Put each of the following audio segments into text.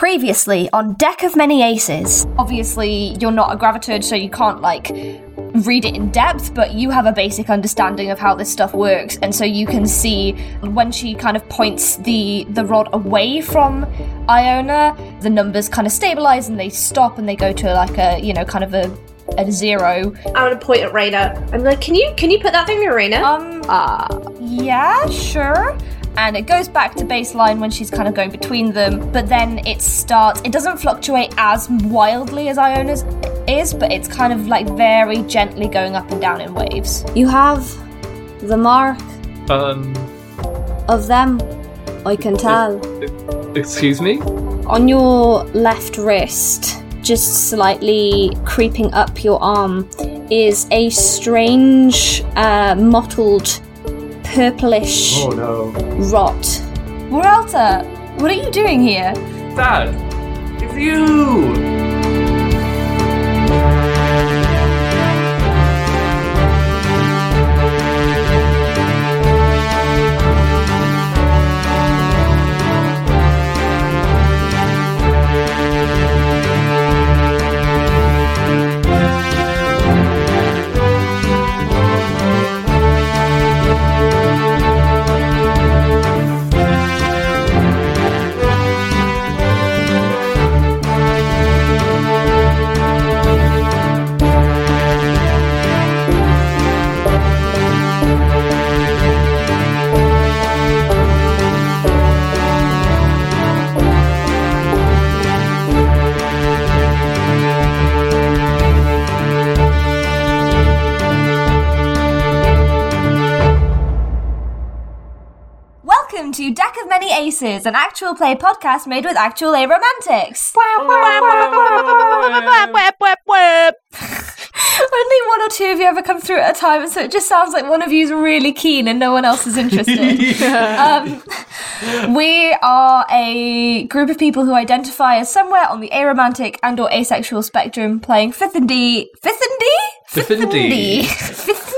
Previously on Deck of Many Aces. Obviously, you're not a graviturge, so you can't like read it in depth, but you have a basic understanding of how this stuff works, and so you can see when she kind of points the the rod away from Iona, the numbers kind of stabilize and they stop and they go to like a you know kind of a a zero. I want to point at Raina. I'm like, can you can you put that thing in Raina? Um, Ah, yeah, sure. And it goes back to baseline when she's kind of going between them, but then it starts. It doesn't fluctuate as wildly as Iona's is, but it's kind of like very gently going up and down in waves. you have the mark Um, of them. I can tell. excuse me? On your left wrist, just slightly creeping up your arm, is a strange, uh, mottled, purplish Oh no. rot. Moralta, what are you doing here? Dad! It's you! Aces, an actual play podcast made with actual aromantics. Only one or two of you ever come through at a time, and so it just sounds like one of you is really keen and no one else is interested. um, we are a group of people who identify as somewhere on the aromantic and or asexual spectrum, playing fifth and D, fifth and D, Fifth and D. fifth,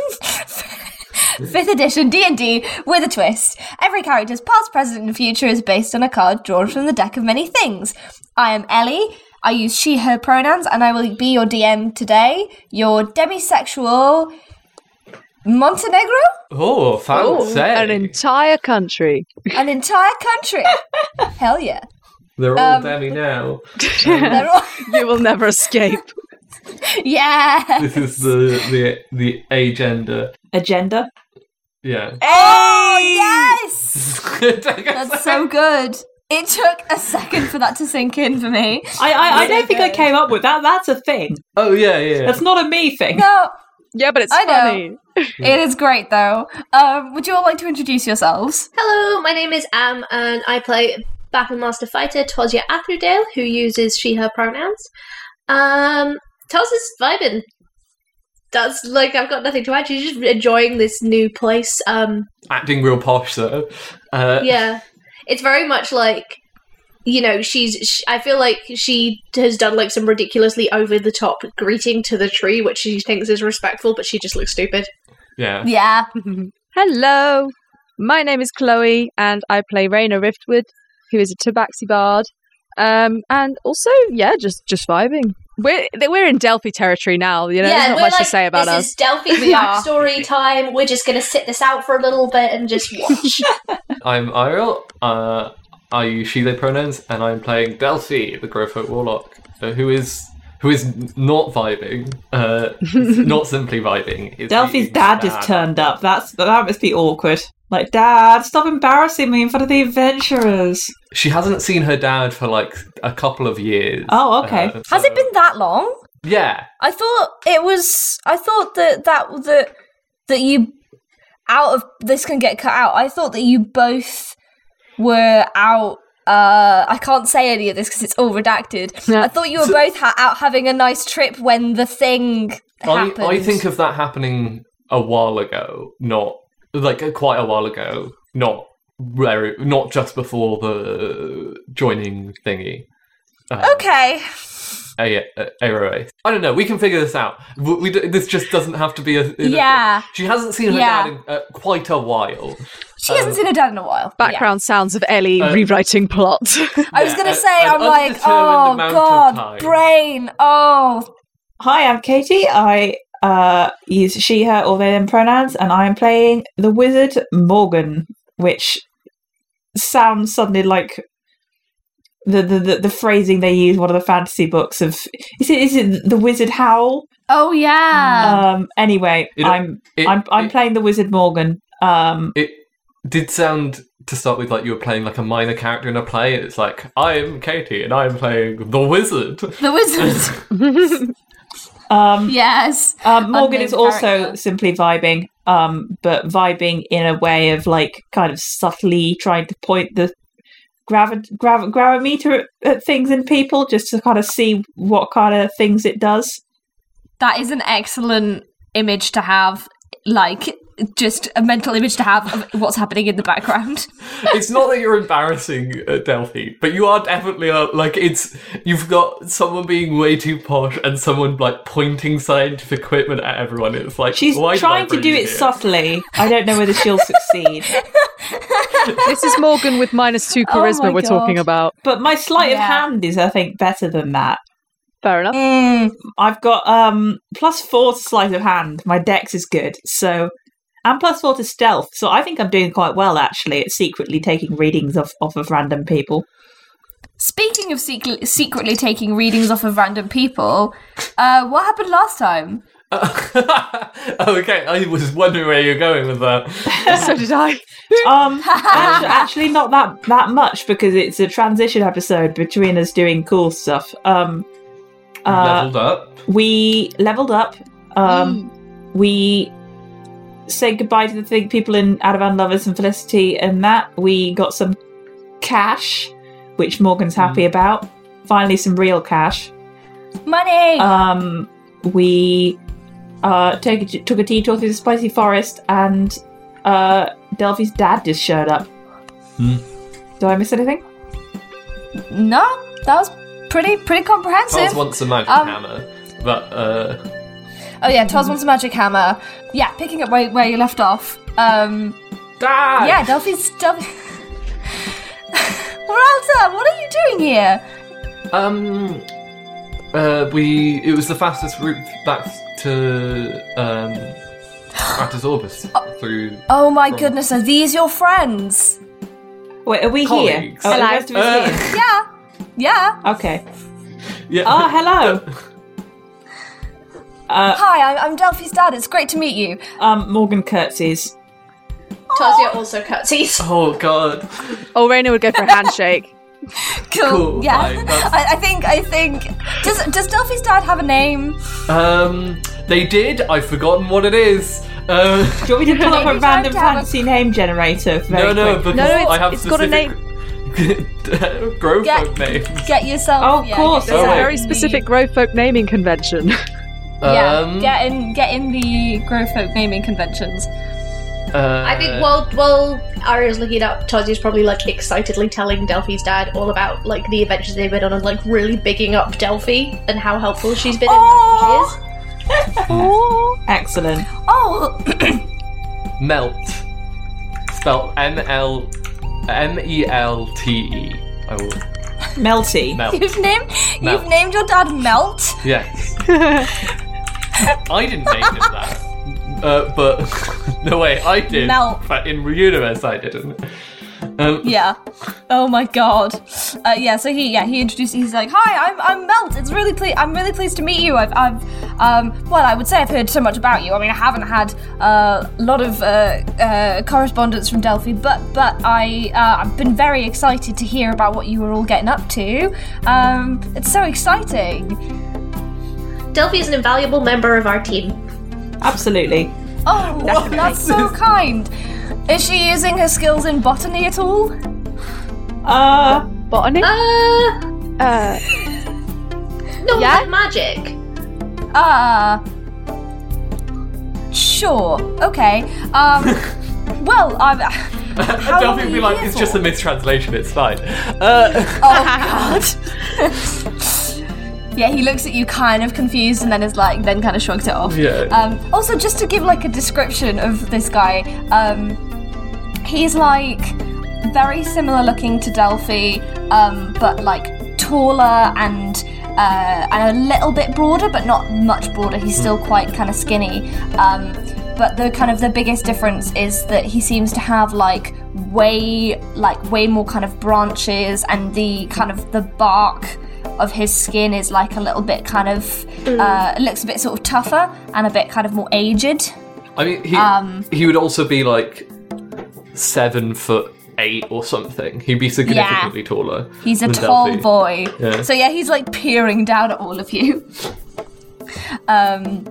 fifth edition D and D with a twist. Every character's past, present, and future is based on a card drawn from the deck of many things. I am Ellie. I use she/her pronouns, and I will be your DM today. Your demisexual Montenegro, Oh, fancy! An entire country. an entire country. Hell yeah! They're all um, Demi now. They're all- You will never escape. yeah. This is the the the agenda. agenda. Yeah. Oh yes, That's that's so good. It took a second for that to sink in for me. I I, I don't think I came up with that. That's a thing. Oh yeah, yeah. That's not a me thing. No, Yeah, but it's I know. funny. it is great though. Um, would you all like to introduce yourselves? Hello, my name is Am, and I play Battle Master Fighter Tosia Atherdale, who uses she/her pronouns. Um, Tosia's vibing. That's like I've got nothing to add. She's just enjoying this new place. Um, Acting real posh though. Uh, yeah, it's very much like you know she's. sh I feel like she has done like some ridiculously over the top greeting to the tree, which she thinks is respectful, but she just looks stupid. Yeah. Yeah. Hello. My name is Chloe, and I play Raina Riftwood, who is a Tabaxi bard. Um, and also, yeah, just just vibing. We're we're in Delphi territory now. You know, there's not much like, to say about this us. is Delphi's We are. backstory time. We're just gonna sit this out for a little bit and just watch. I'm Ariel. Uh, I use she they pronouns, and I'm playing Delphi, the Growfolk Warlock, uh, who is who is not vibing. Uh, not simply vibing. is Delphi's dad sad. just turned up. That's that must be awkward. Like, Dad, stop embarrassing me in front of the adventurers. She hasn't seen her dad for like a couple of years. Oh, okay. Uh, Has it been that long? Yeah. I thought it was. I thought that that that that you out of this can get cut out. I thought that you both were out. Uh, I can't say any of this because it's all redacted. Yeah. I thought you were both ha- out having a nice trip when the thing I, happened. I think of that happening a while ago, not like quite a while ago, not very, not just before the joining thingy. Uh, Okay. A, a, Aero I don't know. We can figure this out. We, we this just doesn't have to be a. in a- Yeah. she hasn't seen her Yeah. dad in uh, quite a while. She hasn't seen her dad in a while. Yeah. Background sounds of Ellie Uh, rewriting plot. I was gonna say, an I'm like, oh god, brain. Oh, Hi, I'm Katie. I uh, use she, her, or they, them pronouns, and I am playing the wizard Morgan, which sounds suddenly like the, the, the, the phrasing they use one of the fantasy books of is it is it the wizard howl? oh yeah. um anyway, It- I'm It, I'm I'm it, playing the wizard Morgan. Um it did sound to start with like you were playing like a minor character in a play. And it's like I'm Katie and I'm playing the wizard. the wizard. um yes. Um, Morgan Unnamed is also character. simply vibing, um, but vibing in a way of like kind of subtly trying to point the gravi- grav- gravimeter at things and people just to kind of see what kind of things it does. That is an excellent image to have. Like, just a mental image to have of what's happening in the background. it's not that you're embarrassing uh, Delphi, but you are definitely uh, like it's. You've got someone being way too posh and someone like pointing scientific equipment at everyone. It's like She's why trying to do it here? subtly. I don't know whether she'll succeed. this is Morgan with two charisma my we're talking about. But my sleight of hand is, I think, better than that. Fair enough. Mm. I've got um plus four to sleight of hand. My dex is good, so and plus four to stealth. So I think I'm doing quite well actually at secretly taking readings off off of random people. Speaking of secret- secretly taking readings off of random people, uh, what happened last time? okay, I was wondering where you're going with that. so did I. Um, actually, actually not that that much because it's a transition episode between us doing cool stuff. Um, uh, Leveled up. we leveled up. Um, we said goodbye to the thing, people in Adavan Lovers and Felicity, and that we got some cash, which Morgan's happy about. Finally, some real cash. Money. Um, we uh, take a, took a detour through the spicy forest, and uh, Delphi's dad just showed up. Hmm. Did I miss anything? no, that was pretty pretty comprehensive. Charles wants a magic Um, hammer, but uh, Oh yeah, Toz wants a magic hammer. Yeah, picking up where, where you left off. Um, Dad! yeah, Delphi's Delphi. Peralta, what are you doing here? Um, uh, we it was the fastest route back to um, Artus Orbis through. Oh my From- goodness, are these your friends? Wait, are we here? Colleagues. Oh, the Hello. rest of us Uh, here. Yeah, yeah. Okay. Yeah. Oh, hello. Uh, Hi, I'm, I'm Delphi's dad. It's great to meet you. um, Morgan curtsies. Tazia also curtsies. Oh god. Oh, Raina would go for a handshake. Cool. Cool, yeah. fine, that's- I, I think. I think. Does Does Delphi's dad have a name? Um, they did. I've forgotten what it is. Uh, Do you want me to pull up a Maybe random time to have a- fantasy name generator? Very no, no, quick? because No, no, it's- I have it's got a specific grove Get- folk names. Get yourself. Oh, of yeah, course, Get Oh, It's a yourself very in specific grove folk naming convention. Yeah, Um, get in. Get in the Grove Folk naming conventions. uh, I think while while Arya's looking it up, Tazia's probably like excitedly telling Delphi's dad all about like the adventures they've been on and like really bigging up Delphi and how helpful she's been Aw. and how she is. Excellent. Oh, melt. Spelled M L M E L T E. I will Melty. melt. you've named. Melt. You've named your dad Melt. Yes. I didn't name him that. Uh, but no way, I did. Melt. But in universe, I didn't. Um, Yeah. Oh my god. Uh, yeah. So he yeah he introduced. He's like, hi, I'm I'm Melt. It's really ple- I'm really pleased to meet you. I've I've um well I would say I've heard so much about you. I mean I haven't had uh, a lot of uh, uh, correspondence from Delphi, but but I uh, I've been very excited to hear about what you were all getting up to. Um, it's so exciting. Delphi is an invaluable member of our team. Absolutely. Oh, that's so kind. Is she using her skills in botany at all? Uh, Botany? Uh, Uh, no, Yeah? like magic. Ah. sure. Okay. Um. well, I'm. How Delphi would be like, here it's just a mistranslation, it's fine. Uh, Oh God. Yeah, he looks at you kind of confused and then is like, then kind of shrugs it off. Yeah. Um, also, just to give like a description of this guy, um, he's like very similar looking to Delphi, um, but like taller and uh, and a little bit broader, but not much broader. He's still quite kind of skinny. Um, but the kind of the biggest difference is that he seems to have like way like way more kind of branches and the kind of the bark of his skin is like a little bit kind of uh, looks a bit sort of tougher and a bit kind of more aged I mean, he Um, he would also be like seven foot eight or something. He'd be significantly taller. he's a tall Delphi. boy Yeah. so yeah he's like peering down at all of you um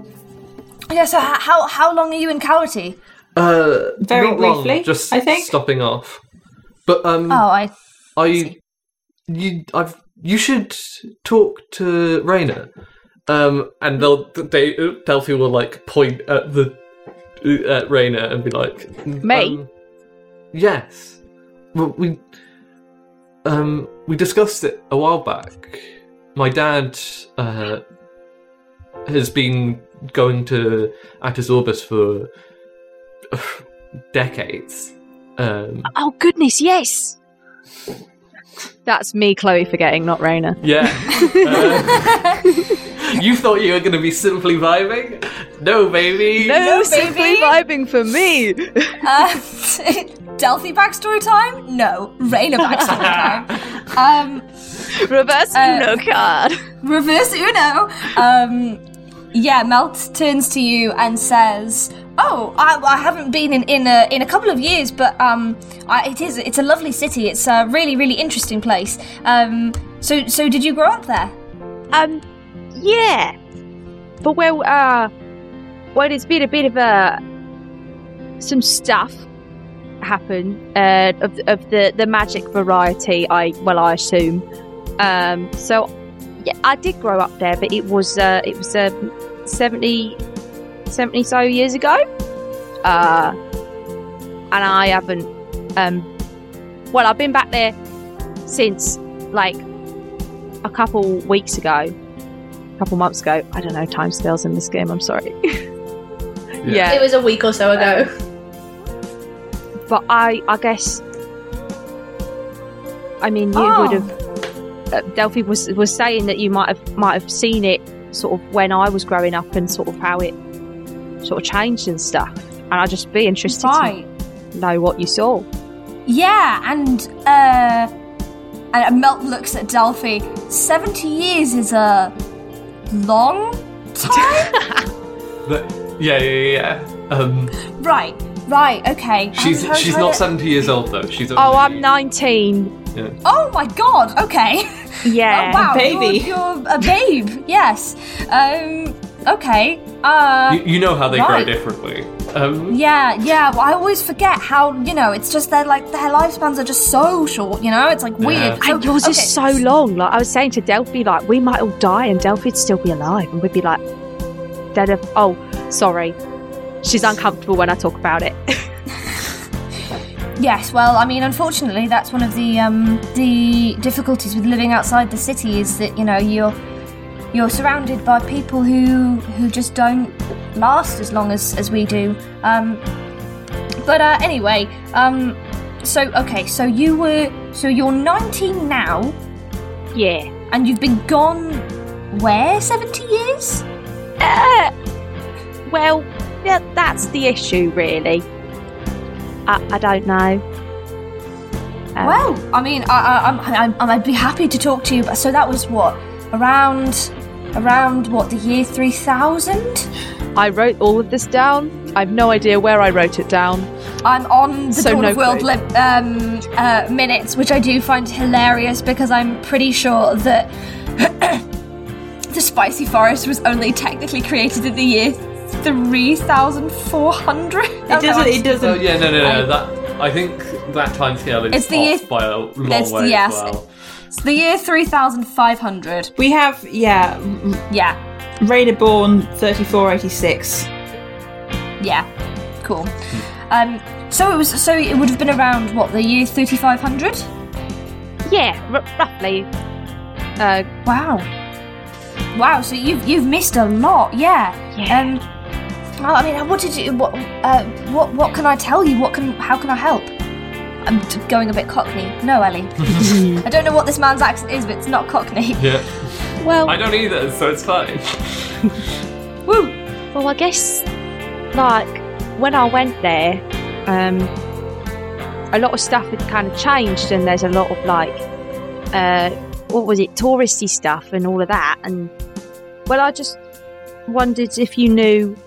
yeah so h- how how long are you in Cowlity? Uh, Very not long, briefly, just I think. stopping off. But um, oh i I you I've you should talk to Raina. Um, and they'll they Delphi will like point at the at Raina and be like, Me? um, yes. Well, we um we discussed it a while back. My dad uh has been going to Attis Orbis for decades. Um, Oh goodness, yes. That's me, Chloe, forgetting, not Raina. Yeah. Uh, you thought you were going to be simply vibing? No, baby. No, No, simply baby. vibing for me. uh, Delphi backstory time? No, Raina backstory time. Um, Reverse Uh, Uno card. reverse Uno. Um, yeah, Melt turns to you and says, "Oh, I, I haven't been in in a, in a couple of years, but um, I, it is it's a lovely city. It's a really really interesting place. Um, so so did you grow up there? Um, yeah. But well, uh, well, there's been a bit of a some stuff happen uh, of of the the magic variety. I well, I assume. Um, so yeah, I did grow up there, but it was uh, it was uh, 70, 70 so years ago. Uh, and I haven't. Um, well, I've been back there since like a couple weeks ago, a couple months ago. I don't know time scales in this game. I'm sorry. yeah. It was a week or so ago. but I, I guess, I mean, you Oh. would have. Uh, Delphi was was saying that you might have might have seen it sort of when I was growing up and sort of how it sort of changed and stuff. And I'd just be interested Right. to know what you saw. Yeah, and uh, and Melt looks at Delphi. Seventy years is a long time. But- yeah, yeah, yeah. Um, right, right, okay. she's I she's trying not to- 70 years old though. She's Oh, I'm 19. Oh my god. Okay. Yeah. oh wow. baby. You're, you're a babe. yes. Um. Okay. Uh. You, you know how they grow differently. Um, yeah, yeah. Well, I always forget how you know. It's just they're like their lifespans are just so short. You know, it's like weird. Yeah. So- And yours okay. is so long. Like I was saying to Delphi, like we might all die and Delphi'd still be alive, and we'd be like, dead of. Oh, sorry. She's uncomfortable when I talk about it. Yes, well, I mean, unfortunately, that's one of the um, the difficulties with living outside the city is that you know you're you're surrounded by people who who just don't last as long as as we do. Um, but uh, anyway, um, so okay, so you were so you're 19 now, yeah. and you've been gone where 70 years? Uh, well, yeah, that's the issue, really. I, I don't know. Um, Well, I mean, I, I, I'm, I'm, I'd be happy to talk to you. But so that was what around around what the year 3000. I wrote all of this down. I have no idea where I wrote it down. I'm on the So Dawn no of World li- um, uh, minutes, which I do find hilarious because I'm pretty sure that the Spicy Forest was only technically created in the year 3400. It doesn't. It doesn't. oh yeah, no, no, no. I- that I think that time scale is It's the off year- by a long it's the- way yes. as well. It's the year 3500. We have yeah. Yeah, Raider born thirty four eighty six. yeah, cool. Um, so it was. So it would have been around what the year 3500. Yeah, r- roughly. Uh, Wow. Wow, so you've you've missed a lot, yeah. Yeah. Um, well, I mean, what did you? What? Uh, what? What can I tell you? What can? How can I help? I'm t- going a bit Cockney. No, Ellie. I don't know what this man's accent is, but it's not Cockney. Yeah. Well, I don't either, so it's fine. Woo! Well, I guess, like, when I went there, um, a lot of stuff had kind of changed, and there's a lot of, like, uh, what was it, touristy stuff and all of that. And, well, I just wondered if you knew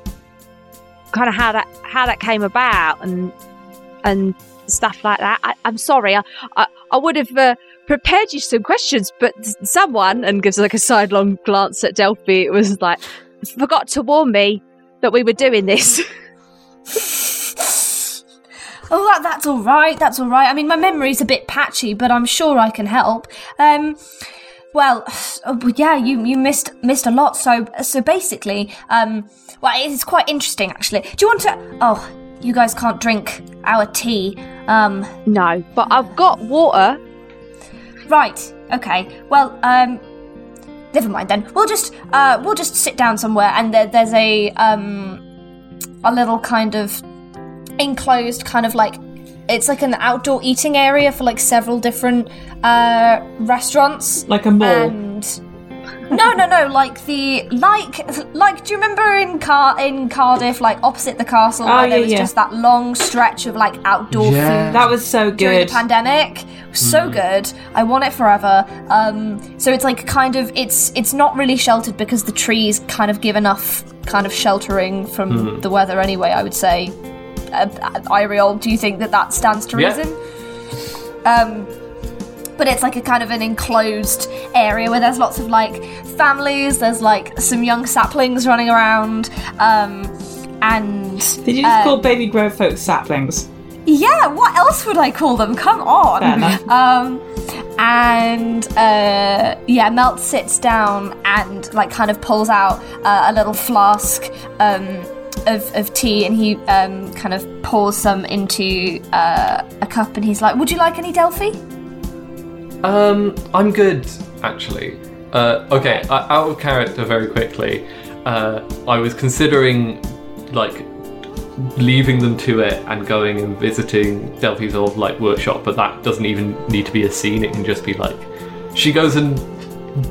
kind of how that how that came about and and stuff like that. I, I'm sorry, I I, I would have uh, prepared you some questions, but someone and gives like a sidelong glance at Delphi. It was like forgot to warn me that we were doing this. Oh, that, that's all right. That's all right. I mean, my memory's a bit patchy, but I'm sure I can help. Um, oh, well, yeah, you you missed missed a lot. So so basically, um, well, it's quite interesting actually. Do you want to? Oh, you guys can't drink our tea. Um, no, but I've got water. right. Okay. Well, um, never mind then. We'll just uh, we'll just sit down somewhere, and there, there's a um, a little kind of enclosed kind of like it's like an outdoor eating area for like several different uh restaurants Like a mall. and no no no like the like like do you remember in Car in Cardiff like opposite the castle Oh, where there was yeah. just that long stretch of like outdoor Yeah. food that was so good during the pandemic? So good. I want it forever. Um so it's like kind of it's it's not really sheltered because the trees kind of give enough kind of sheltering from the weather anyway i would say. Uh, Ariel, do you think that that stands to Yeah. reason? Um but it's like a kind of an enclosed area where there's lots of like families there's like some young saplings running around um and Did you just uh, call baby grow folks saplings? yeah, what else would I call them? Come on. Um, and uh, yeah, Melt sits down and like kind of pulls out uh, a little flask um, of, of tea, and he um, kind of pours some into uh, a cup, and he's like, "Would you like any Delphi?" Um, I'm good, actually. Uh, okay, uh, out of character very quickly. Uh, I was considering, like, leaving them to it and going and visiting Delphi's old, like, workshop, but that doesn't even need to be a scene. It can just be, like, she goes and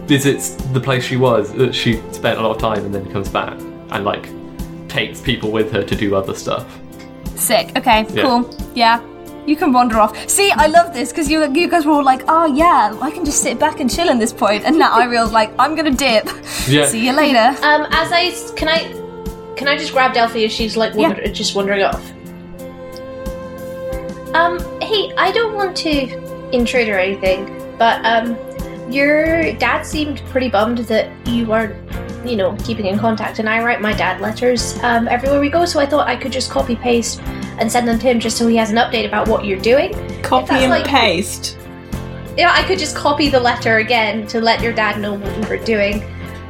visits the place she was, that she spent a lot of time, and then comes back and, like, takes people with her to do other stuff. Sick. Okay. Yeah. Cool. Yeah. You can wander off. See, I love this because you you guys were all like, "Oh yeah, I can just sit back and chill in this point," and now I Ariel's like, "I'm gonna dip. Yeah. See you later." Um, as I can I can I just grab Delphi as she's like wander- just wandering off. Um, hey, I don't want to intrude or anything, but um, your dad seemed pretty bummed that you weren't, you know, keeping in contact. And I write my dad letters um, everywhere we go, so I thought I could just copy paste and send them to him just so he has an update about what you're doing. Copy and like- paste. Yeah, I could just copy the letter again to let your dad know what you were doing.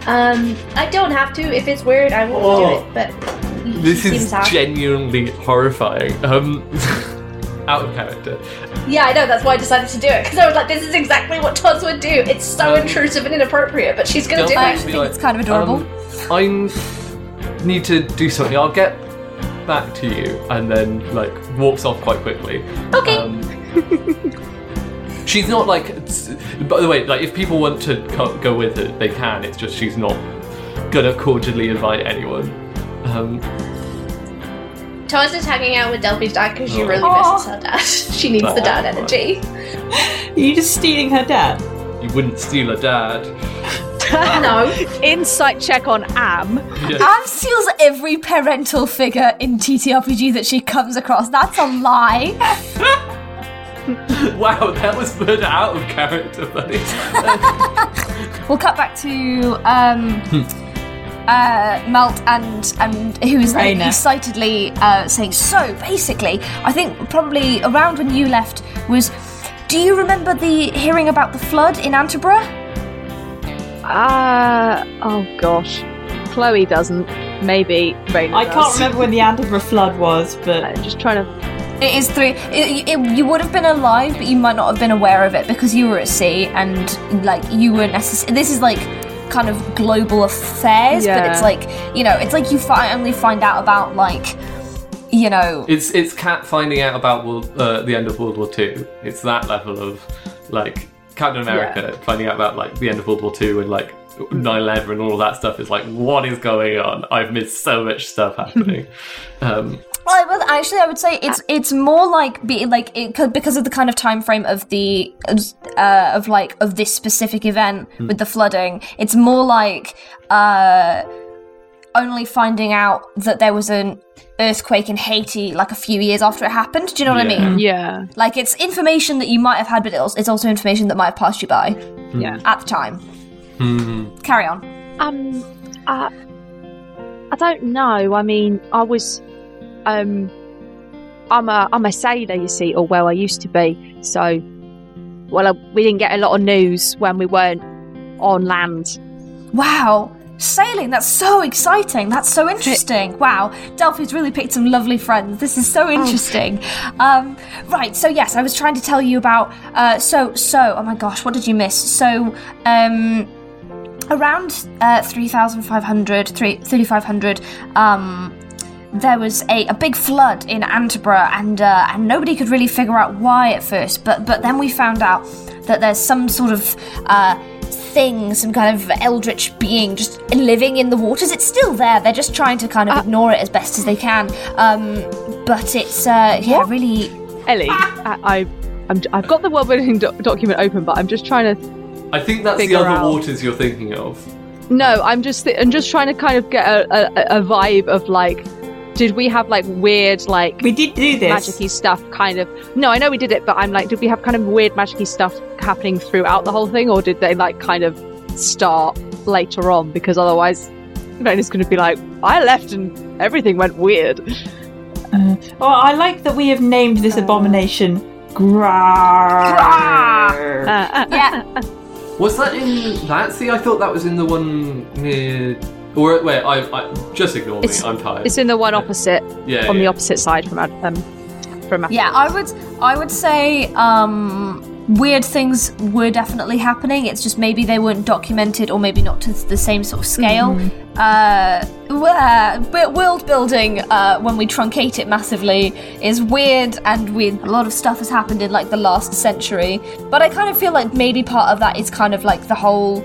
Um, I don't have to. If it's weird, I won't Oh. do it. But he This seems is happy. genuinely horrifying. Um, out of character. Yeah, I know. That's why I decided to do it because I was like, "This is exactly what Toz would do." It's so Um, intrusive and inappropriate, but she's gonna do it. I it. think like, it's kind of adorable. Um, I need to do something. I'll get back to you, and then like walks off quite quickly. Okay. Um, she's not like. By the way, like if people want to co- go with her, they can. It's just she's not gonna cordially invite anyone. Um, Toz is hanging out with Delphi's dad because she Oh. really Aw. misses her dad. she needs the dad energy. Are you just stealing her dad? you wouldn't steal a dad. no, Insight check on Am. Yeah. Am steals every parental figure in TTRPG that she comes across. That's a lie. wow, that was put out of character, buddy. We'll cut back to um, uh, Melt and and who's like, Raina. excitedly uh, saying. So basically, I think probably around when you left was. Do you remember the hearing about the flood in Antibra? Ah, oh gosh. Chloe doesn't. Maybe Raina I can't remember when the Andorra flood was, but I'm just trying to. It is three. It, it, you would have been alive, but you might not have been aware of it because you were at sea and like you were necessary. This is like kind of global affairs, but it's like you know, it's like you fi- only find out about like you know It's it's Cat finding out about world, uh, the end of World War Two. It's that level of like Captain America finding out about like the end of World War Two and like 9/11 and all that stuff is like what is going on? I've missed so much stuff happening. um, Well, actually, I would say it's it's more like be like it because of the kind of time frame of the uh, of like of this specific event with the flooding. It's more like uh, only finding out that there was an earthquake in Haiti like a few years after it happened. Do you know what I mean? Yeah. Like it's information that you might have had, but it's it's also information that might have passed you by Yeah. at the time. hmm. Carry on. Um, I, I don't know. I mean, I was, um, I'm a I'm a sailor, you see, or well, I used to be. So, well, uh, we didn't get a lot of news when we weren't on land. Wow. Sailing, that's so exciting. That's so interesting. Wow. Delphi's really picked some lovely friends. This is so interesting. Um, right, so yes, I was trying to tell you about uh, so so oh my gosh, what did you miss? So um around uh 3500 3500 um there was a, a big flood in Antibra, and uh, and nobody could really figure out why at first. But but then we found out that there's some sort of uh, thing, some kind of eldritch being just living in the waters. It's still there. They're just trying to kind of ignore it as best as they can. Um, but it's uh, yeah, really. Ellie, I, I I'm, I've got the world building doc- document open, but I'm just trying to. I think that's the other out. waters you're thinking of. No, I'm just I'm just trying to kind of get a, a, a vibe of like, did we have like weird like We did do this. magicy stuff kind of no i know we did it but i'm like did we have kind of weird magicy stuff happening throughout the whole thing or did they like kind of start later on because otherwise Vena's going to be like i left and everything went weird Uh, well, I like that we have named this abomination Grar. Uh, uh, Yeah, Was that in that? See, I thought that was in the one near. Or wait, I, I just ignore me. It's- I'm tired. it's in the one opposite yeah, on the opposite side from Ad- um from yeah. I would I would say um, weird things were definitely happening. It's just maybe they weren't documented, or maybe not to the same sort of scale. Uh, where- but world building, uh, when we truncate it massively, is weird and weird. A lot of stuff has happened in like the last century, but I kind of feel like maybe part of that is kind of like the whole.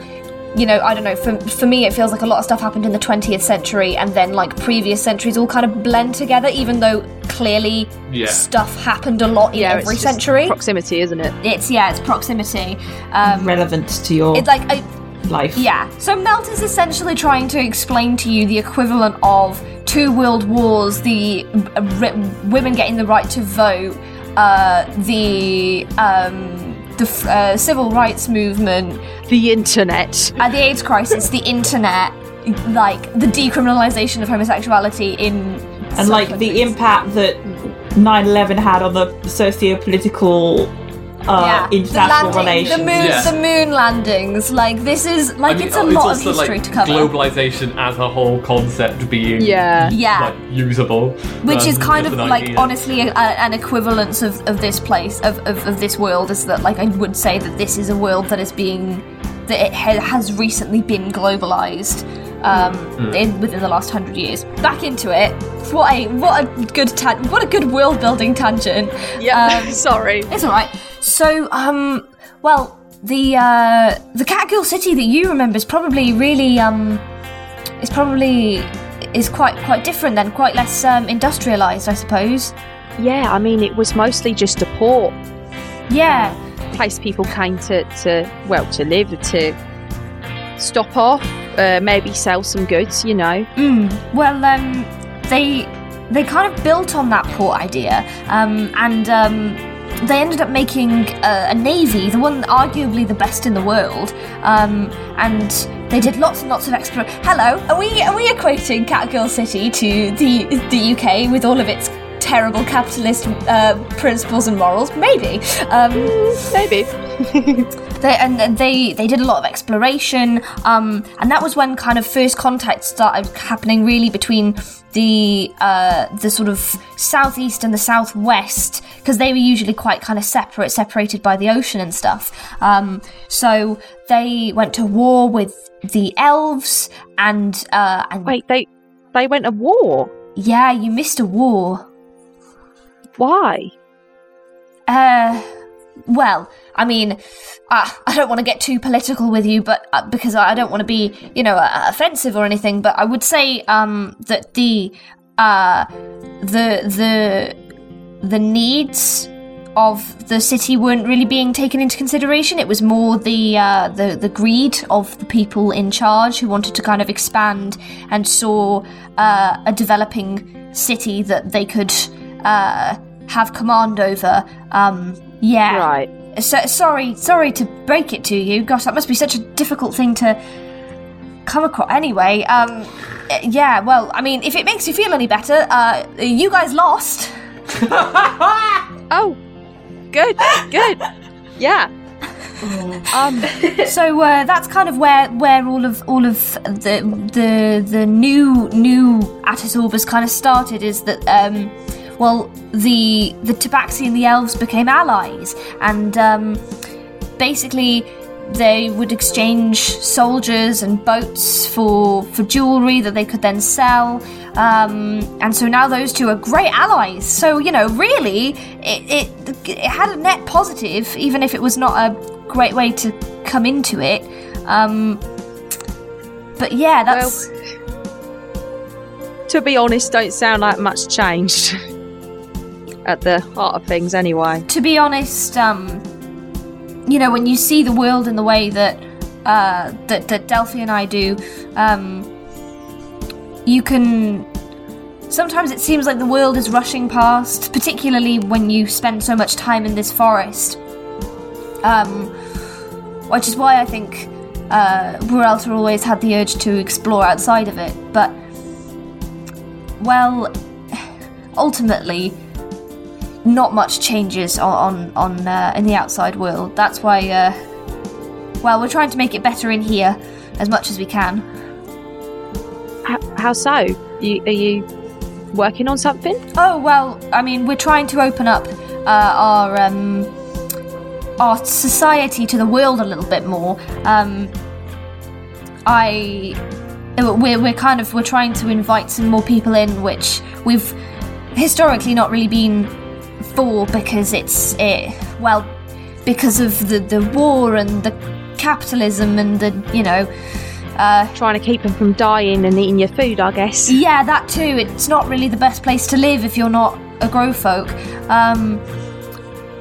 You know, I don't know. For for me, it feels like a lot of stuff happened in the 20th century, and then like previous centuries all kind of blend together. Even though clearly Yeah. stuff happened a lot in yeah it's every just century. proximity isn't it it's yeah, it's proximity. Um, Relevant to your it's like I, life. yeah. So Melt is essentially trying to explain to you the equivalent of two world wars, the uh, ri- women getting the right to vote, uh, the um, the uh, civil rights movement, the internet. Uh, the AIDS crisis, the internet, like the decriminalization of homosexuality in and like the impact that 9-11 had on the socio-political uh, yeah, international the landing, relations. the moon, Yeah. the moon landings. Like this is like I mean, it's a oh, lot of history like, to cover. Globalization as a whole concept being yeah yeah, like usable, which is um, kind of like idea. honestly a, a- an equivalence of, of this place of, of, of this world is that like I would say that this is a world that is being that it ha- has recently been globalized um, Hmm. in, within the last hundred years. Back into it. What a what a good tan- what a good world building tangent. yeah Um, sorry It's all right. So, um, well, the uh, the Catgill city that you remember is probably really um, is probably is quite quite different then, quite less um, industrialized, I suppose. Yeah, I mean, it was mostly just a port Yeah, place people came to, to well, to live, to stop off, uh, maybe sell some goods, you know. Mm, well, um, they they kind of built on that port idea, um, and um, they ended up making a, a navy, the one arguably the best in the world, um, and they did lots and lots of extra. Hello, are we are we equating Catgirl City to the the UK with all of its terrible capitalist uh, principles and morals? Maybe. Um, maybe they and they they did a lot of exploration, um, and that was when kind of first contact started happening really between the uh, the sort of southeast and the southwest because they were usually quite kind of separate, separated by the ocean and stuff. Um, so they went to war with the elves and uh, and Wait, they they went to war. yeah, you missed a war. Why? Uh, well, I mean, uh, I don't want to get too political with you, but uh, because I don't want to be, you know, uh, offensive or anything. But I would say um, that the uh, the the the needs of the city weren't really being taken into consideration. It was more the uh, the the greed of the people in charge who wanted to kind of expand and saw uh, a developing city that they could uh, have command over. Um, yeah. Right. So, sorry, sorry to break it to you. Gosh, that must be such a difficult thing to come across. Anyway, um, yeah. Well, I mean, if it makes you feel any better, uh, you guys lost. Oh, good, good. Yeah. Um, so uh, that's kind of where where all of all of the the the new new Attis Orbis kind of started is that um, well the the Tabaxi and the elves became allies and um, basically they would exchange soldiers and boats for for jewelry that they could then sell um, and so now those two are great allies. So you know really it, it it had a net positive even if it was not a great way to come into it. Um, but yeah that's to be honest, don't sound like much changed at the heart of things, anyway. to be honest, um, you know, when you see the world in the way that uh, that, that Delphi and I do, um, you can. Sometimes it seems like the world is rushing past, particularly when you spend so much time in this forest. Um, which is why I think uh, Burelta always had the urge to explore outside of it. But, well, ultimately, not much changes on on, on uh, in the outside world. That's why, uh, well, we're trying to make it better in here as much as we can. H- how so? You, are you working on something? Oh well, I mean, we're trying to open up uh, our um, our society to the world a little bit more. Um, I we're we're kind of we're trying to invite some more people in, which we've historically not really been for because it's it well because of the the war and the capitalism and the you know uh, Trying to keep them from dying and eating your food, I guess. yeah, that too. It's not really the best place to live if you're not a grow folk. Um,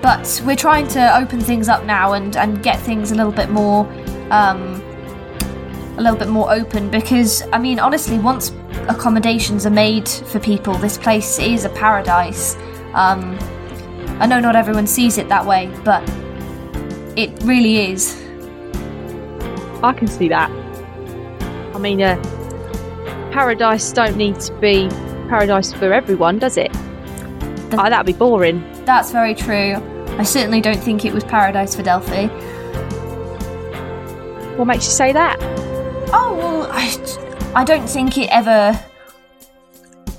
but we're trying to open things up now and, and get things a little bit more um, a little bit more open because I mean honestly once accommodations are made for people this place is a paradise. Um, I know not everyone sees it that way, but it really is. I can see that. I mean, uh, paradise don't need to be paradise for everyone, does it? The- oh, that'd be boring. That's very true. I certainly don't think it was paradise for Delphi. What makes you say that? Oh well, I, I don't think it ever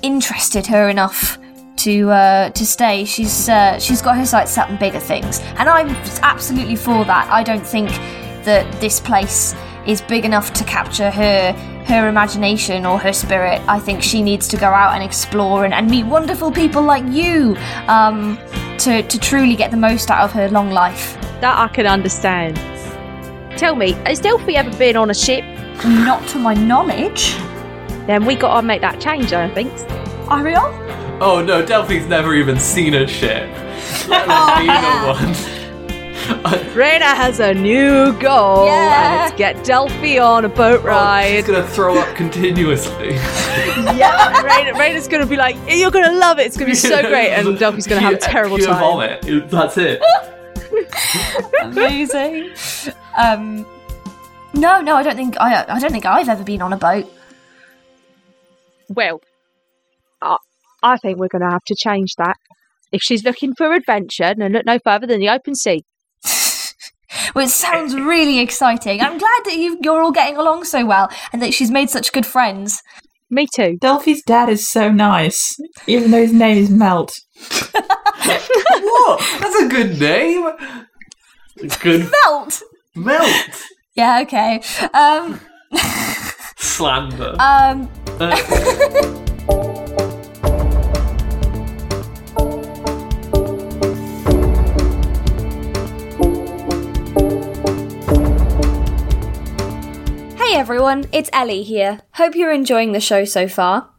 interested her enough to uh, to stay. She's uh, she's got her sights set on bigger things, and I'm absolutely for that. I don't think that this place is big enough to capture her her imagination or her spirit. I think she needs to go out and explore and, and meet wonderful people like you um, to to truly get the most out of her long life. That I can understand. Tell me, has Delphi ever been on a ship? Not to my knowledge. Then we got to make that change, I think. Ariel? Oh no, Delphi's never even seen a ship. Let alone been on one. Raina has a new goal, Yeah. and it's get Delphi on a boat Oh, ride. she's gonna throw up continuously. yeah, Raina, Raina's gonna be like, "You're gonna love it. It's gonna be so great," and Delphi's gonna have a terrible pure time. Vomit. That's it. Amazing. um, no, no, I don't think I. I don't think I've ever been on a boat. Well, I, I think we're gonna have to change that. If she's looking for adventure, then look no further than the open sea. Well, it sounds really exciting. I'm glad that you, you're all getting along so well and that she's made such good friends. Me too. Delphi's dad is so nice, even though his name is Melt. what? That's a good name. Good Melt! melt. Yeah, okay. Um, Slander. um, Uh, everyone, it's Ellie here. Hope you're enjoying the show so far.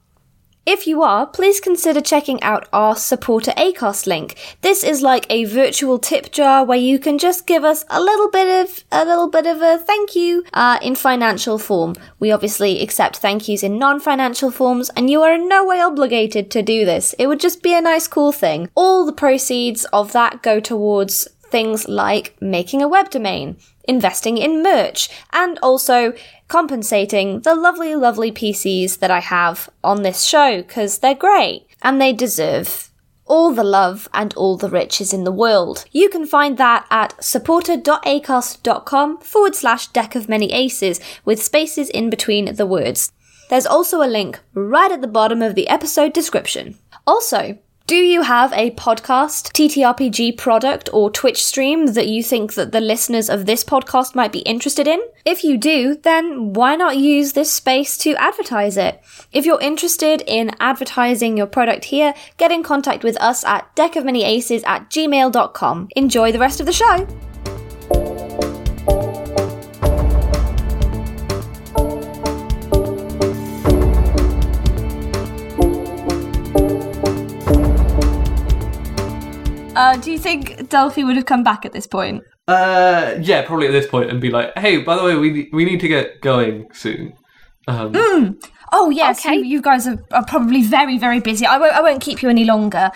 If you are, please consider checking out our supporter ACOS link. This is like a virtual tip jar where you can just give us a little bit of a little bit of a thank you uh, in financial form. We obviously accept thank yous in non-financial forms, and you are in no way obligated to do this. It would just be a nice, cool thing. All the proceeds of that go towards things like making a web domain, investing in merch, and also compensating the lovely, lovely PCs that I have on this show because they're great and they deserve all the love and all the riches in the world. You can find that at supporter.acast.com forward slash deck of many aces with spaces in between the words. There's also a link right at the bottom of the episode description. Also, do you have a podcast, TTRPG product, or Twitch stream that you think that the listeners of this podcast might be interested in? If you do, then why not use this space to advertise it? If you're interested in advertising your product here, get in contact with us at deckofmanyaces at gmail.com. Enjoy the rest of the show! Uh, do you think Delphi would have come back at this point? uh, yeah, probably at this point, and be like, "Hey, by the way, we we need to get going soon." Um, Oh yes, Okay. you, you guys are, are probably very very busy. I won't I won't keep you any longer.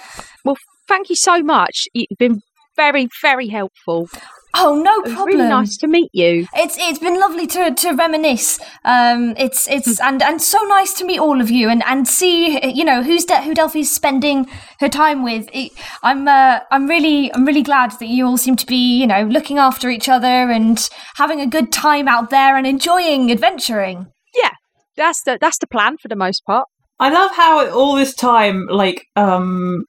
Well, thank you so much. You've been very, very helpful. Oh no It was problem. really nice to meet you. It's it's been lovely to, to reminisce. Um, it's it's and and so nice to meet all of you and, and see you know who's De- who Delphi's spending her time with. It, I'm uh, I'm really I'm really glad that you all seem to be you know looking after each other and having a good time out there and enjoying adventuring. Yeah, that's the that's the plan for the most part. I love how all this time, like, um,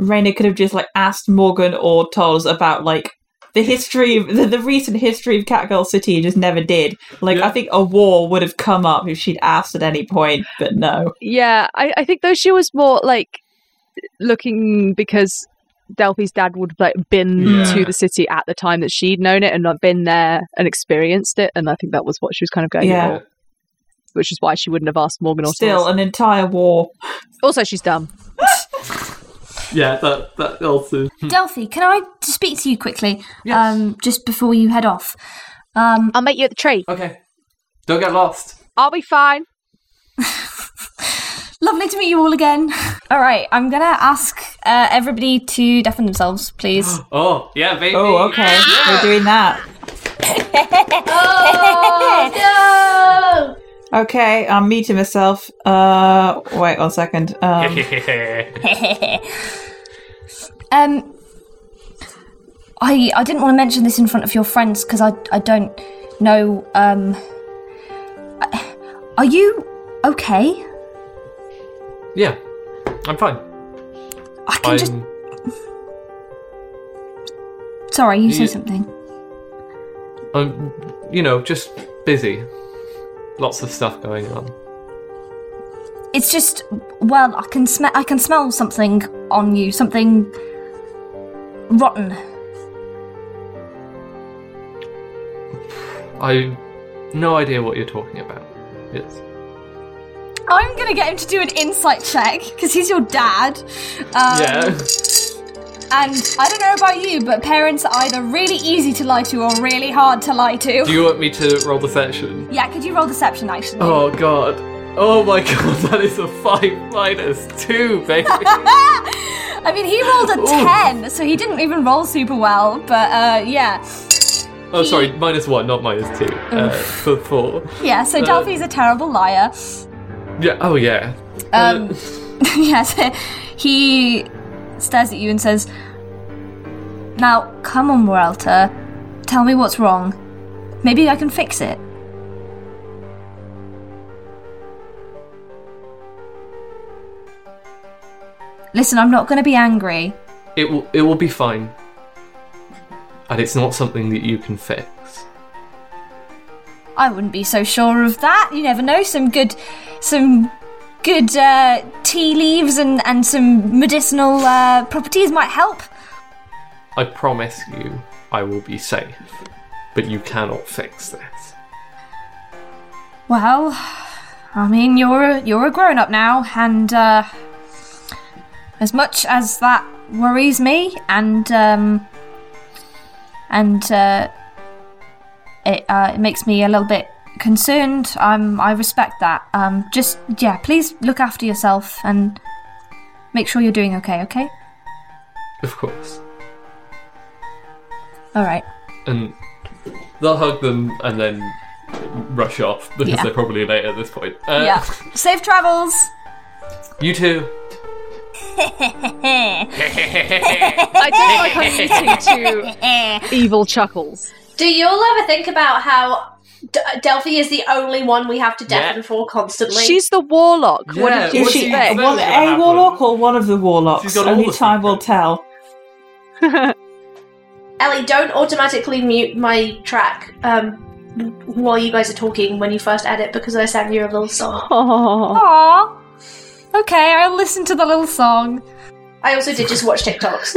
Raina could have just like asked Morgan or Toz about like the history, of, the, the recent history of Catgirl City, just never did. Like, Yeah. I think a war would have come up if she'd asked at any point, but no. Yeah, I, I think though she was more like looking because Delphi's dad would have like been Yeah. to the city at the time that she'd known it and not been there and experienced it, and I think that was what she was kind of going Yeah. for, which is why she wouldn't have asked Morgan or Still, Still, an entire war. also she's dumb. yeah, that that also. Delphi, can I speak to you quickly? Yes. Um, just before you head off. Um, I'll meet you at the tree. Okay, don't get lost. I'll be fine. Lovely to meet you all again. All right, I'm gonna ask uh, everybody to deafen themselves, please. Oh yeah, baby. Oh, okay. We're doing that. Oh no! Okay, I'm muting myself. Uh, wait one second. Um, um, I I didn't want to mention this in front of your friends because I I don't know. Um, are you okay? yeah, I'm fine. I can I'm. just. Sorry, you Yeah. say something. I'm, you know, just busy. Lots of stuff going on. It's just well, I can smell. I can smell something on you. Something rotten. I no idea what you're talking about. Yes. I'm gonna get him to do an insight check because he's your dad. Um, yeah. And I don't know about you, but parents are either really easy to lie to or really hard to lie to. Do you want me to roll deception? yeah, could you roll deception actually? Oh god. Oh my god, that is a five minus two, baby. I mean, he rolled a Ooh. 10, so he didn't even roll super well, but uh, yeah. oh, sorry, minus one, not minus two. Uh, for four. Yeah, so Uh, Delphi's a terrible liar. Yeah. Oh yeah. Um, Uh, yes, he stares at you and says, Now, come on, Morelta. Tell me what's wrong. Maybe I can fix it. Listen, I'm not going to be angry. It will it will be fine. And it's not something that you can fix. I wouldn't be so sure of that. You never know. Some good, some good uh, tea leaves and and some medicinal uh, properties might help. I promise you I will be safe. But you cannot fix this. Well, I mean, you're a, you're a grown up now, and uh, as much as that worries me, and um, and uh, it uh, it makes me a little bit concerned. I'm. I respect that. Um, just yeah, please look after yourself and make sure you're doing okay. Okay. Of course. All right. And they'll hug them and then rush off because Yeah. they're probably late at this point. Uh, yeah. Safe travels. You too. I do like I'm listening to evil chuckles. Do you all ever think about how D- Delphi is the only one we have to Yeah. deafen for constantly? She's the warlock. what Yeah, did you Is she expect? expect? one, a warlock or one of the warlocks? She's got all Only the time will tell. Ellie, don't automatically mute my track um, while you guys are talking when you first edit because I sang you a little song. Oh. Aww. Okay, I'll listen to the little song. I also did just watch TikToks.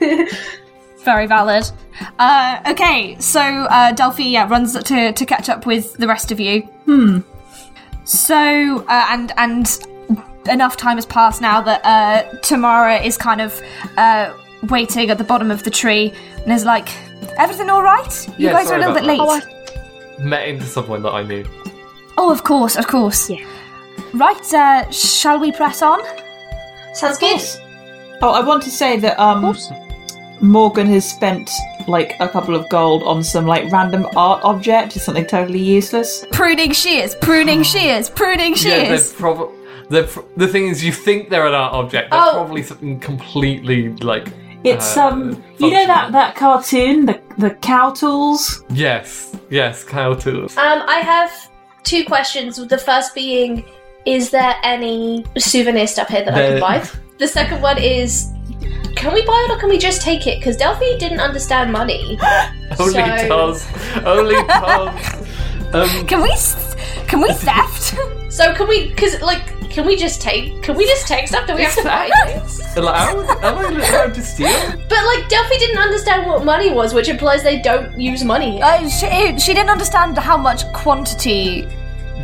Very valid. Uh, okay, so uh, Delphi yeah, runs to, to catch up with the rest of you. Hmm. So uh, and and enough time has passed now that uh, Tamara is kind of uh, waiting at the bottom of the tree and is like, "Everything all right? You Yeah, guys are a little bit late." about Oh, Met into someone that I knew. Oh, of course, of course. Yeah. Right. Uh, shall we press on? Sounds good. Oh, I want to say that um, Morgan has spent like a couple of gold on some like random art object, something totally useless. Pruning shears, pruning shears, pruning Yeah, they're shears. prob- they're pr- the thing is, you think they're an art object. They're Oh. probably something completely like. It's uh, um, you know that that cartoon, the the cow tools. Yes, yes, cow tools. Um, I have two questions. The first being, is there any souvenir stuff here that I can buy? The second one is, can we buy it or can we just take it? Because Delphi didn't understand money. Only so- does. Only does. Um, Can we can we theft? So can we? Because like, can we just take? Can we just take stuff? Do we have to buy things? allowed? Am I allowed to steal? But like, Delphi didn't understand what money was, which implies they don't use money. Uh, she, she didn't understand how much quantity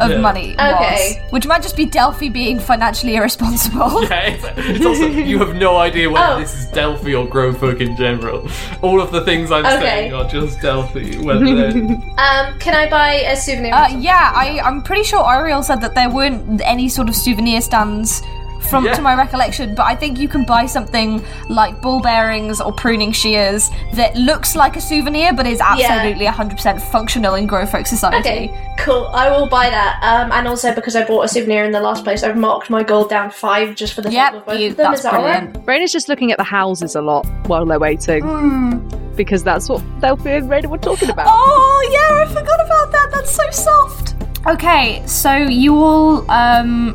of Yeah. money Okay. was, which might just be Delphi being financially irresponsible. Yeah, it's, it's also you have no idea whether Oh. this is Delphi or Growfolk in general. All of the things I'm Okay. saying are just Delphi. Whether Um, can I buy a souvenir? Uh, yeah, I, I'm pretty sure Ariel said that there weren't any sort of souvenir stands from Yeah. to my recollection, but I think you can buy something like ball bearings or pruning shears that looks like a souvenir but is absolutely 100% functional in Grow Folk Society. Okay, cool. I will buy that. Um, and also because I bought a souvenir in the last place, I've marked my gold down five just for the Yep, total of both you, of them. that's Is that alright? brilliant. Raina's just looking at the houses a lot while they're waiting. Because that's what Delphi and Raina were talking about. Oh yeah, I forgot about that. That's so soft. Okay, so you all um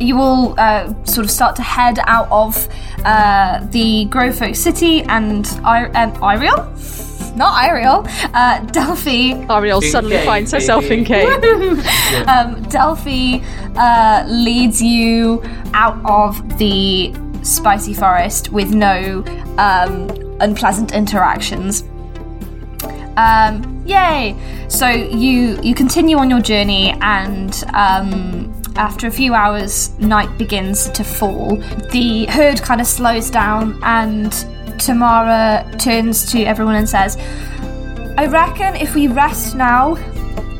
you all uh, sort of start to head out of uh, the Growfolk City and I- um, Ariel, not Ariel, uh, Delphi. Ariel In suddenly cave, finds herself in baby. cave. um, Delphi uh, leads you out of the spicy forest with no um, unpleasant interactions. Um, yay! So you you continue on your journey, and um, after a few hours, night begins to fall. The herd kind of slows down, and Tamara turns to everyone and says, "I reckon if we rest now,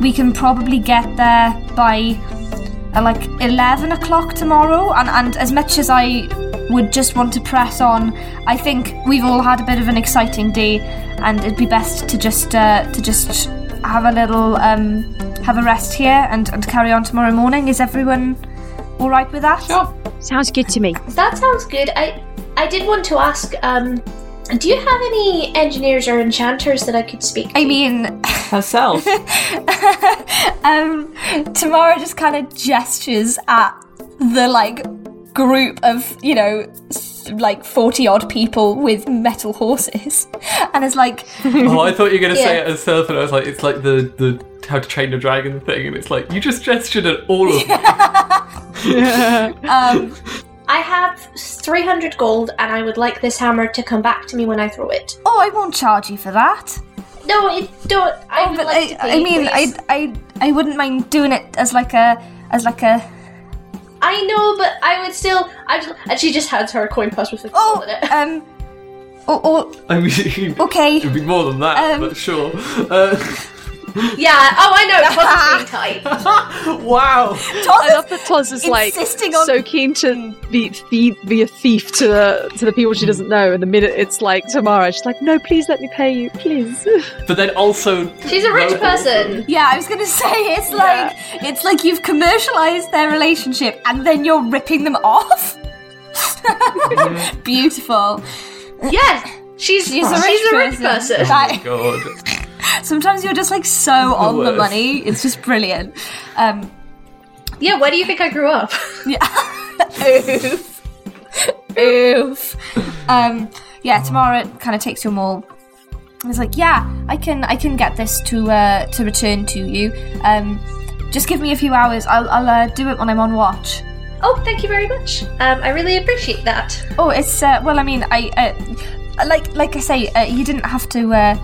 we can probably get there by uh, like 11 o'clock tomorrow and, and as much as i would just want to press on i think we've all had a bit of an exciting day and it'd be best to just uh, to just have a little um, have a rest here and, and carry on tomorrow morning is everyone all right with that Sure. Sounds good to me. That sounds good. I I did want to ask. Um, Do you have any engineers or enchanters that I could speak to? I mean, Herself. um, Tamara just kind of gestures at the like group of you know s- like 40 odd people with metal horses and it's like oh, I thought you were going to say it as self, and I was like, it's like the, the How to Train a Dragon thing, and it's like, you just gestured at all of them. um, I have 300 gold and I would like this hammer to come back to me when I throw it. oh i won't charge you for that No, it don't. I oh, would but like I, to I pay, mean I. I i wouldn't mind doing it as like a as like a I know, but I would still. I just, and she just hands her a coin purse with 50 oh gold in it. um oh, oh I mean, okay it'd be more than that, Um, but sure. Uh, yeah. Oh, I know. It's being tight. wow. I love that Toz is like on- so keen to be, thief, be a thief to the to the people she doesn't know, and the minute it's like tomorrow, she's like, "No, please let me pay you, please." But then also. She's a rich person. yeah i was gonna say it's like it's like you've commercialized their relationship and then you're ripping them off beautiful Yes, she's She's a she's rich a rich person. person. Oh that- God. Sometimes you're just like so on the money. It's just brilliant. Um, Yeah, where do you think I grew up? Yeah. Oof. oof. Um, yeah, Tamara kind of takes your maul. and is like, yeah, I can, I can get this to uh, to return to you. Um, just give me a few hours. I'll, I'll uh, do it when I'm on watch. Oh, thank you very much. Um, I really appreciate that. Oh, it's uh, well. I mean, I uh, like like I say, uh, you didn't have to uh,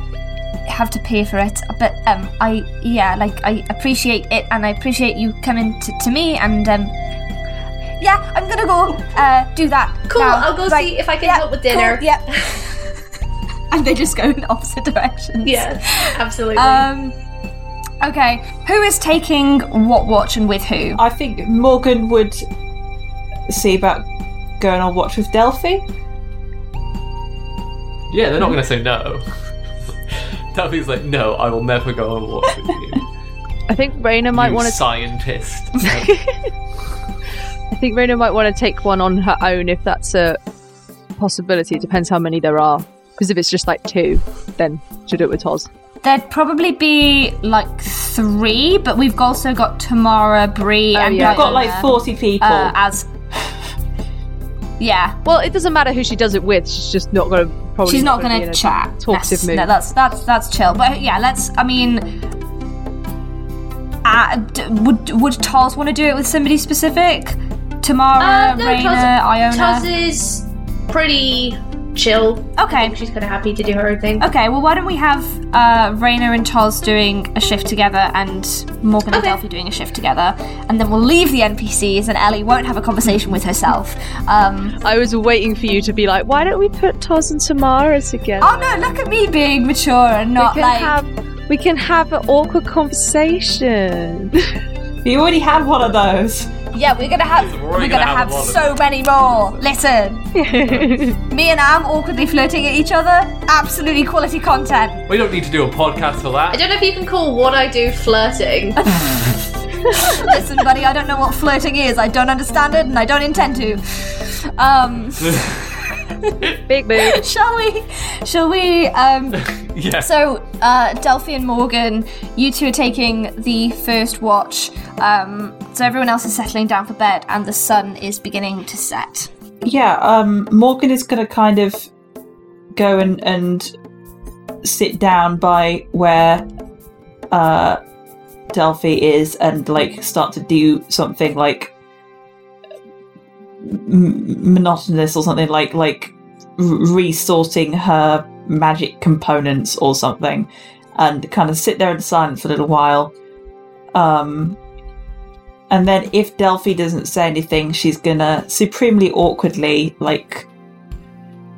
have to pay for it, but um, I yeah, like I appreciate it, and I appreciate you coming to, to me, and um, yeah, I'm gonna go uh, do that. Cool. now. I'll go Right, see if I can yeah, help with dinner. Cool, yeah. and they just go in opposite directions. Yeah, absolutely. Um. Okay, who is taking what watch and with who? I think Morgan would see about going on watch with Delphi. Yeah, they're not going to say no. Delphi's like, no, I will never go on watch with you. I think Raina might want to. scientist. I think Raina might want to take one on her own if that's a possibility. It depends how many there are. Because if it's just like two, then she'll do it with Toz. There'd probably be like three, but we've also got Tamara, Bree, Oh, and yeah. I've got like Diana, 40 people. uh, as. Yeah, Well, it doesn't matter who she does it with. She's just not going to probably. she's not gonna going be in to a chat. Talkative mood. No, that's that's that's chill. But yeah, let's. I mean, uh, d- would would Tars want to do it with somebody specific? Tamara, Uh, no, Raina, Taz- Iona. Taz is pretty chill. okay. She's kind of happy to do her own thing. Okay, well, why don't we have uh, Raina and Taz doing a shift together and Morgan and Okay. Delphi doing a shift together, and then we'll leave the NPCs and Ellie won't have a conversation with herself. Um, I was waiting for you to be like, why don't we put Toz and Tamara together? oh no, look at me being mature and not we like. have we can have an awkward conversation. you already had one of those. Yeah, we're gonna have We're we're, gonna, gonna have have, a lot of so many more. Listen, me and Am awkwardly flirting at each other. Absolutely quality content. we don't need to do a podcast for that. I don't know if you can call what I do flirting. Listen, buddy, I don't know what flirting is. I don't understand it, and I don't intend to. Um, Big boo. shall we? Shall we? Um, yeah. so, uh, Delphi and Morgan, you two are taking the first watch. Um, so everyone else is settling down for bed, and the sun is beginning to set. Yeah, um, Morgan is going to kind of go and, and sit down by where uh, Delphi is and like start to do something like m- monotonous or something like like resorting her magic components or something and kind of sit there in silence for a little while um and then if Delphi doesn't say anything, she's gonna supremely awkwardly, like,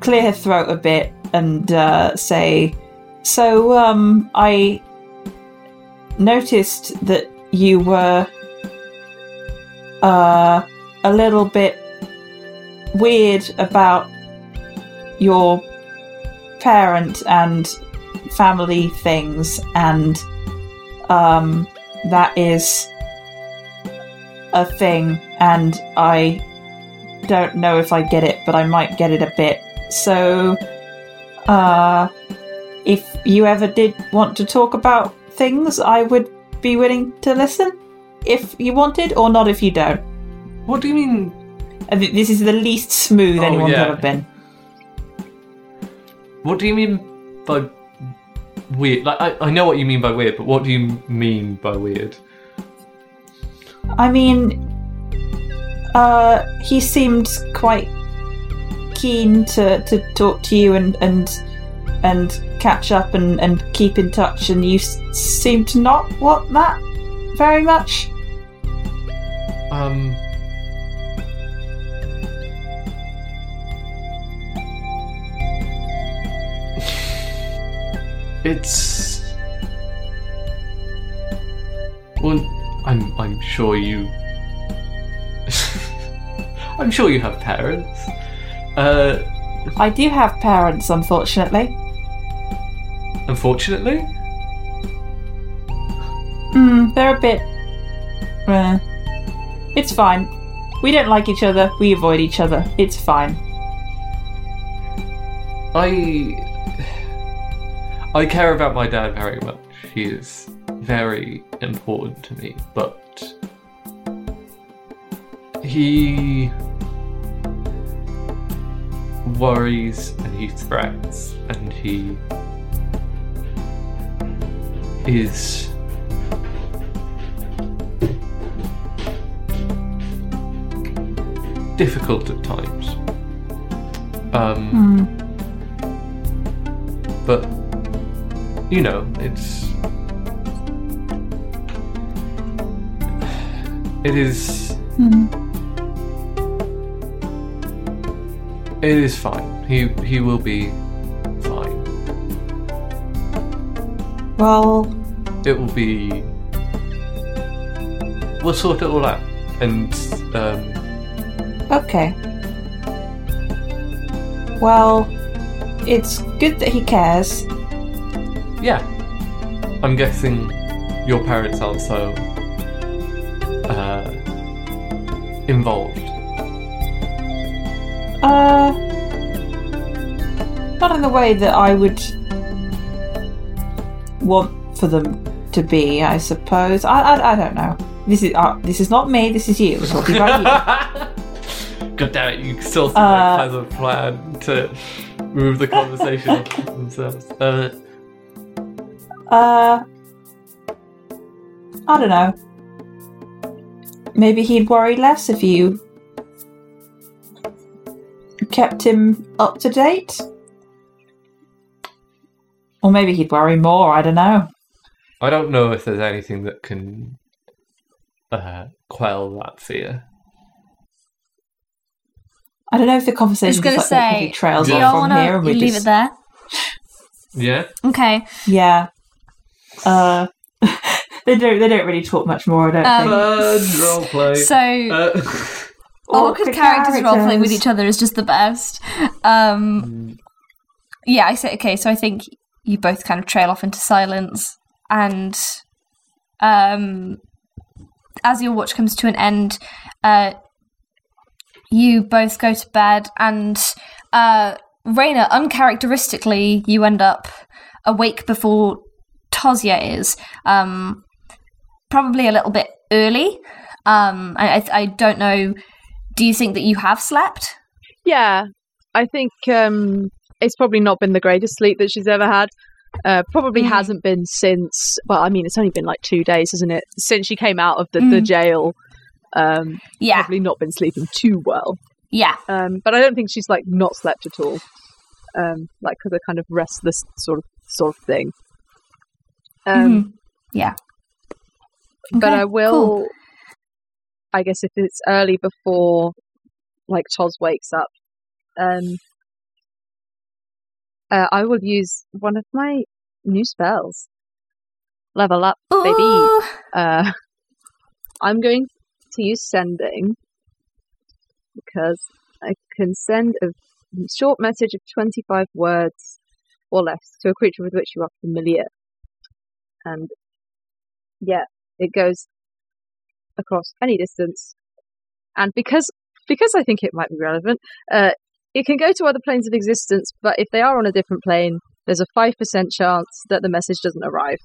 clear her throat a bit and uh, say, So, um, I noticed that you were uh, a little bit weird about your parent and family things, and um, that is a thing, and I don't know if I get it, but I might get it a bit. So Uh, if you ever did want to talk about things, I would be willing to listen. If you wanted, or not if you don't. What do you mean? This is the least smooth Oh, anyone's yeah. ever been. What do you mean by weird? Like, I, I know what you mean by weird, but what do you mean by weird? I mean, uh, he seemed quite keen to, to talk to you and and and catch up and, and keep in touch, and you s- seem to not want that very much. Um. It's. Well, I'm. I'm sure you. I'm sure you have parents. Uh, I do have parents, unfortunately. unfortunately. Hmm, they're a bit. Uh, it's fine. We don't like each other. We avoid each other. It's fine. I I care about my dad very much. He is very important to me, but he worries and he threats and he is difficult at times. Um, Hmm. but you know, it's it is Hmm. it is fine. He he will be fine. Well, It will be. We'll sort it all out, and um, Okay. Well, it's good that he cares. yeah. I'm guessing your parents aren't so uh, involved. Uh, not in the way that I would want for them to be. I suppose. I I, I don't know. This is uh, this is not me. This is you. We're talking about you. God damn it! You still seem Uh, like has a plan to move the conversation themselves. Uh, Uh, I don't know. Maybe he'd worry less if you kept him up to date. Or maybe he'd worry more. I don't know. I don't know if there's anything that can uh, quell that fear. I don't know if the conversation was going to say, trails do off y'all from want here. and to we leave just, it there? Yeah. Okay. Yeah. Uh, they don't. They don't really talk much more. I don't Um, think. Fun roleplay. So, Uh, awkward Awkward characters role playing with each other is just the best. Um, yeah, I say okay. So I think you both kind of trail off into silence, and um, as your watch comes to an end, uh, you both go to bed, and uh, Raina, uncharacteristically, you end up awake before Tosia is. Um, probably a little bit early. Um, I, I, don't know. Do you think that you have slept? Yeah, I think um, it's probably not been the greatest sleep that she's ever had. Uh, probably Mm. hasn't been since. Well, I mean, it's only been like two days, isn't it? Since she came out of the, the Mm. jail. Um, Yeah, Probably not been sleeping too well. yeah. Um, but I don't think she's like not slept at all. Um, like because a kind of restless sort of sort of thing. Um, Mhm. Yeah. But I will. cool. I guess if it's early before, like Toz wakes up, um, uh, I will use one of my new spells. Level up, baby. Ooh. Uh, I'm going to use sending because I can send a short message of 25 words or less to a creature with which you are familiar. And yeah, it goes across any distance. And because because I think it might be relevant, uh, it can go to other planes of existence, but if they are on a different plane, there's a 5% chance that the message doesn't arrive.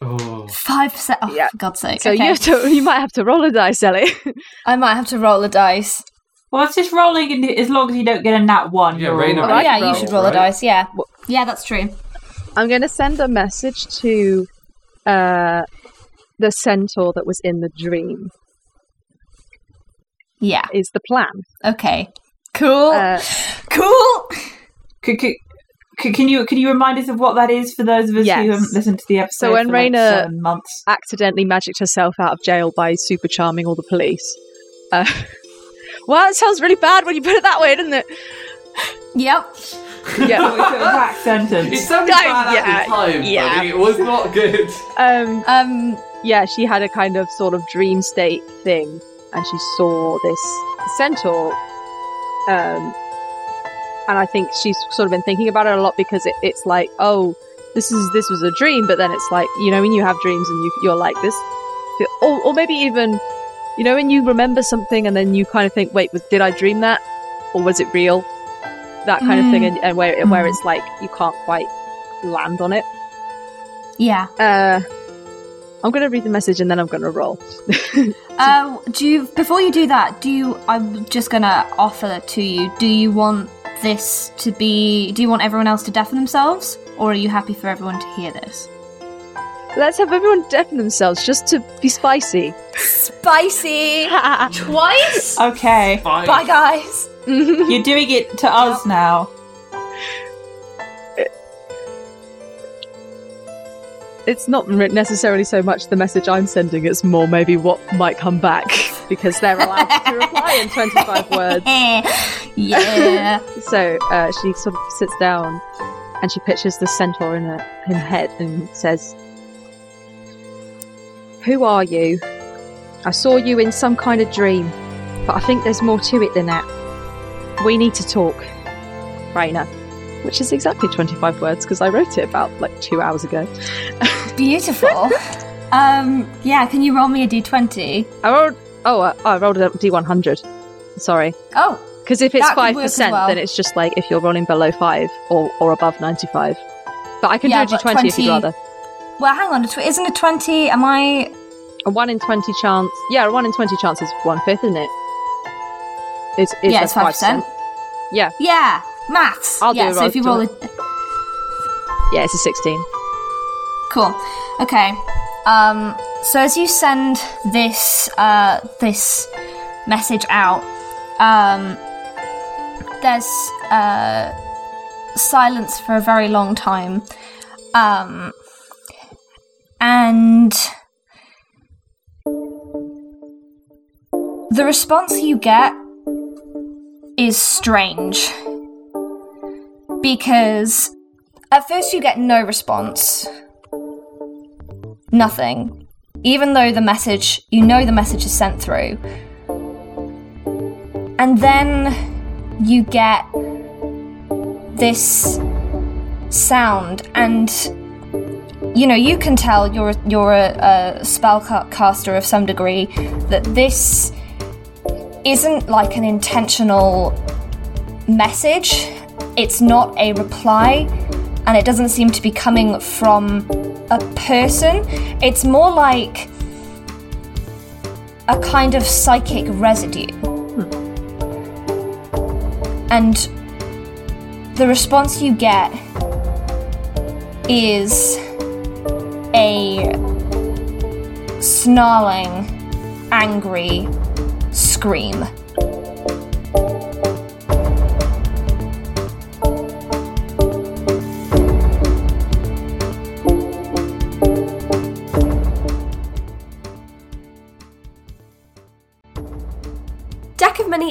Oh. Five percent. Oh, Yeah. for God's sake! So okay. you have to, you might have to roll a dice, Ellie. I might have to roll a dice. Well, it's just rolling in, as long as you don't get a nat one. Yeah, you're Oh, right. yeah, you should roll right? a dice. Yeah, yeah, that's true. I'm going to send a message to uh, the centaur that was in the dream. Yeah. Is the plan? Okay. Cool. Uh, cool. Could, could, could, can you can you remind us of what that is for those of us Yes. who haven't listened to the episode? So when for like Raina- months, accidentally magicked herself out of jail by super charming all the police. Uh, well, it sounds really bad when you put it that way, doesn't it? Yep. Yeah. it's an It sentence. sounded Yeah, bad at yeah, the time, yeah. buddy. It was not good. Um, Um. Yeah, she had a kind of sort of dream state thing, and she saw this centaur. Um, and I think she's sort of been thinking about it a lot because it, it's like, oh, this is this was a dream, but then it's like, you know, when you have dreams and you you're like this, or or maybe even, you know, when you remember something and then you kind of think, wait, was, did I dream that, or was it real? That kind of thing, and, and where where Mm. it's like you can't quite land on it. Yeah. Uh, I'm gonna read the message and then I'm gonna roll. Uh, do you before you do that? Do you? I'm just gonna offer to you. Do you want this to be? Do you want everyone else to deafen themselves, or are you happy for everyone to hear this? Let's have everyone deafen themselves just to be spicy. Spicy. Twice? Okay, Fine. Bye, guys. you're doing it to us now. It's not necessarily so much the message I'm sending, it's more maybe what might come back because they're allowed to reply in 25 words. yeah. So uh, she sort of sits down and she pictures the centaur in her, in her head and says, Who are you? I saw you in some kind of dream, but I think there's more to it than that. We need to talk. Raina. Which is exactly 25 words because I wrote it about like two hours ago. Beautiful. um. Yeah. Can you roll me a d20? I rolled. Oh, uh, I rolled a d100. Sorry. Oh. Because if it's 5%, well. then it's just like if you're rolling below five or, or above ninety-five. But I can Yeah, do a but d20 if you'd rather. Well, hang on. Isn't a 20? Am I? A one in twenty chance. Yeah, a one in twenty chance is one fifth, isn't it? It's, it's yeah, it's five percent. Yeah, Yeah. Maths. I'll yeah. a so if you roll it. it. yeah, it's a sixteen. Cool. Okay. Um, so as you send this uh, this message out, um, there's uh, silence for a very long time, um, and the response you get is strange because at first you get no response nothing. Even though the message, you know the message is sent through. And then you get this sound, and you know, you can tell you're, you're a, a spell caster of some degree that this isn't like an intentional message, it's not a reply, and it doesn't seem to be coming from a person. It's more like a kind of psychic residue. And the response you get is a snarling, angry scream.